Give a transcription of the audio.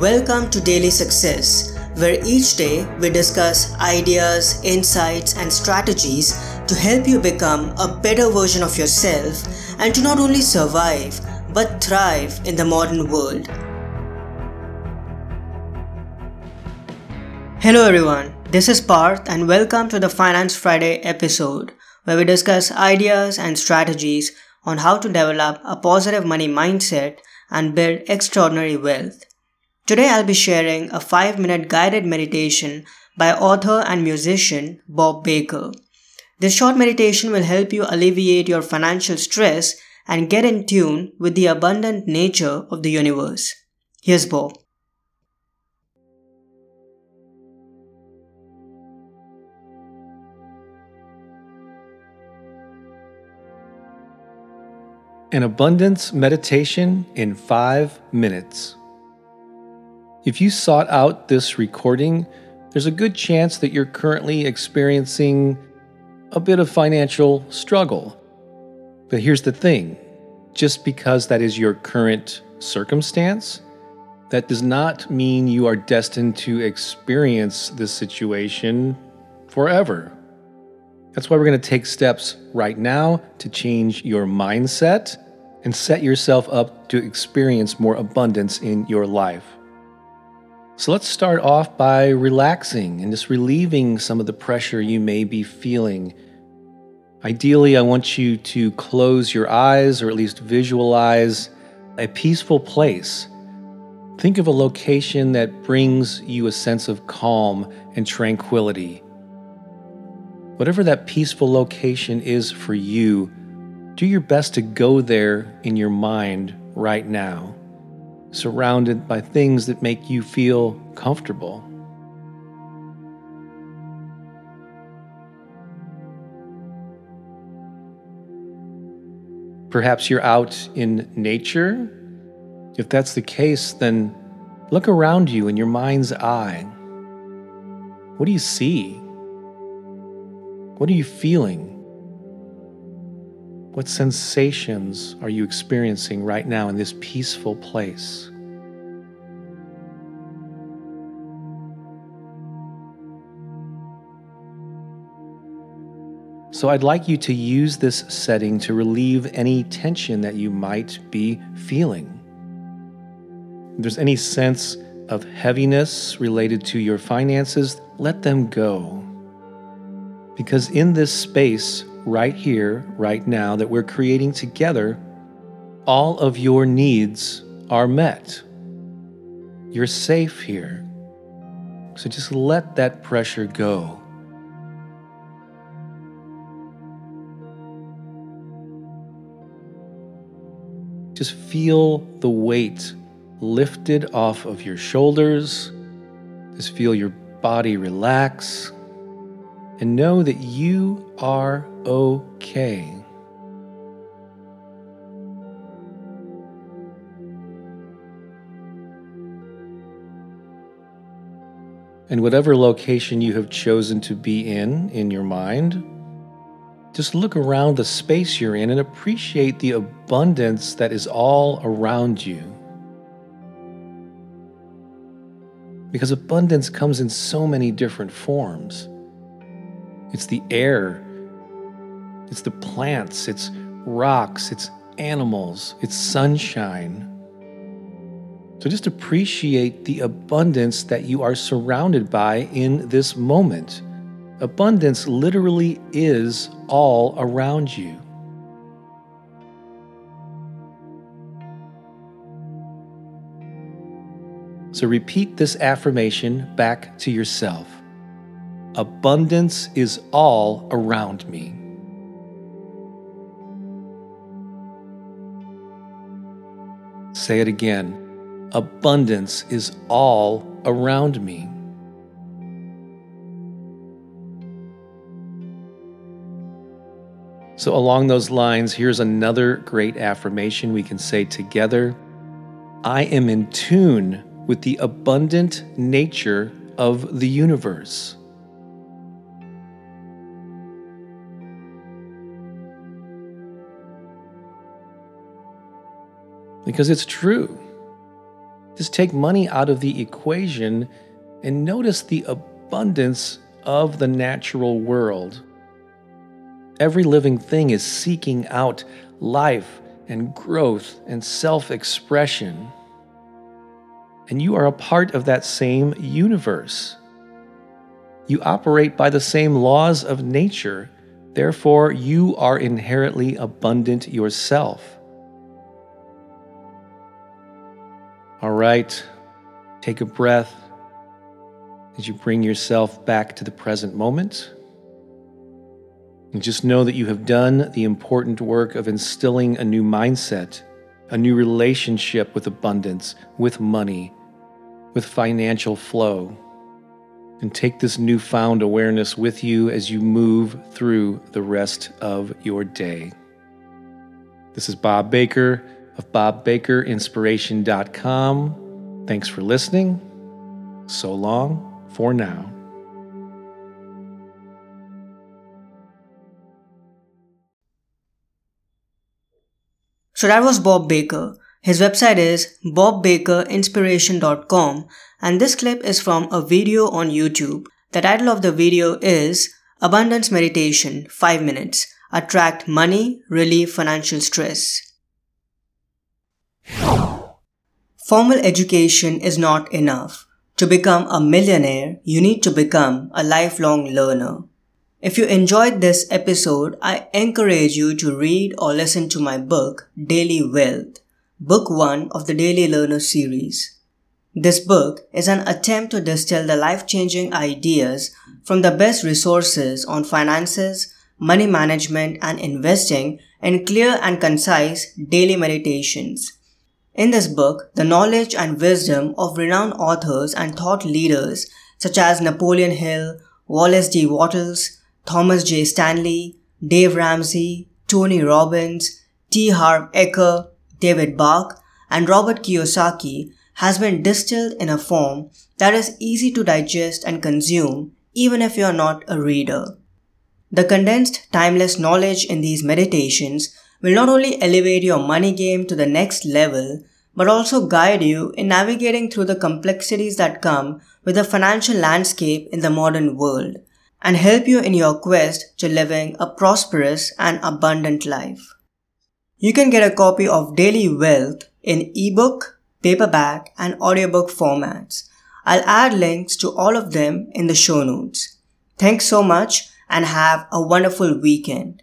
Welcome to Daily Success, where each day we discuss ideas, insights, and strategies to help you become a better version of yourself and to not only survive but thrive in the modern world. Hello, everyone. This is Parth, and welcome to the Finance Friday episode, where we discuss ideas and strategies on how to develop a positive money mindset and build extraordinary wealth. Today I'll be sharing a 5 minute guided meditation by author and musician Bob Baker. This short meditation will help you alleviate your financial stress and get in tune with the abundant nature of the universe. Here's Bob. An abundance meditation in five minutes. If you sought out this recording, there's a good chance that you're currently experiencing a bit of financial struggle. But here's the thing just because that is your current circumstance, that does not mean you are destined to experience this situation forever. That's why we're going to take steps right now to change your mindset and set yourself up to experience more abundance in your life. So let's start off by relaxing and just relieving some of the pressure you may be feeling. Ideally, I want you to close your eyes or at least visualize a peaceful place. Think of a location that brings you a sense of calm and tranquility. Whatever that peaceful location is for you, do your best to go there in your mind right now surrounded by things that make you feel comfortable. Perhaps you're out in nature. If that's the case, then look around you in your mind's eye. What do you see? What are you feeling? What sensations are you experiencing right now in this peaceful place? So, I'd like you to use this setting to relieve any tension that you might be feeling. If there's any sense of heaviness related to your finances, let them go. Because in this space, right here, right now, that we're creating together, all of your needs are met. You're safe here. So just let that pressure go. Just feel the weight lifted off of your shoulders. Just feel your body relax and know that you are okay. And whatever location you have chosen to be in in your mind, just look around the space you're in and appreciate the abundance that is all around you. Because abundance comes in so many different forms. It's the air, it's the plants, it's rocks, it's animals, it's sunshine. So just appreciate the abundance that you are surrounded by in this moment. Abundance literally is all around you. So repeat this affirmation back to yourself. Abundance is all around me. Say it again. Abundance is all around me. So, along those lines, here's another great affirmation we can say together I am in tune with the abundant nature of the universe. Because it's true. Just take money out of the equation and notice the abundance of the natural world. Every living thing is seeking out life and growth and self expression. And you are a part of that same universe. You operate by the same laws of nature. Therefore, you are inherently abundant yourself. All right, take a breath as you bring yourself back to the present moment. And just know that you have done the important work of instilling a new mindset, a new relationship with abundance, with money, with financial flow. And take this newfound awareness with you as you move through the rest of your day. This is Bob Baker of bobbakerinspiration.com. Thanks for listening. So long for now. So that was Bob Baker. His website is bobbakerinspiration.com and this clip is from a video on YouTube. The title of the video is Abundance Meditation 5 Minutes Attract Money, Relieve Financial Stress. Formal education is not enough. To become a millionaire, you need to become a lifelong learner. If you enjoyed this episode, I encourage you to read or listen to my book, Daily Wealth, book one of the Daily Learner series. This book is an attempt to distill the life changing ideas from the best resources on finances, money management, and investing in clear and concise daily meditations in this book, the knowledge and wisdom of renowned authors and thought leaders such as Napoleon Hill, Wallace D. Wattles, Thomas J. Stanley, Dave Ramsey, Tony Robbins, T. Harv Eker, David Bach, and Robert Kiyosaki has been distilled in a form that is easy to digest and consume even if you are not a reader. The condensed, timeless knowledge in these meditations will not only elevate your money game to the next level, but also guide you in navigating through the complexities that come with the financial landscape in the modern world and help you in your quest to living a prosperous and abundant life. You can get a copy of Daily Wealth in ebook, paperback, and audiobook formats. I'll add links to all of them in the show notes. Thanks so much and have a wonderful weekend.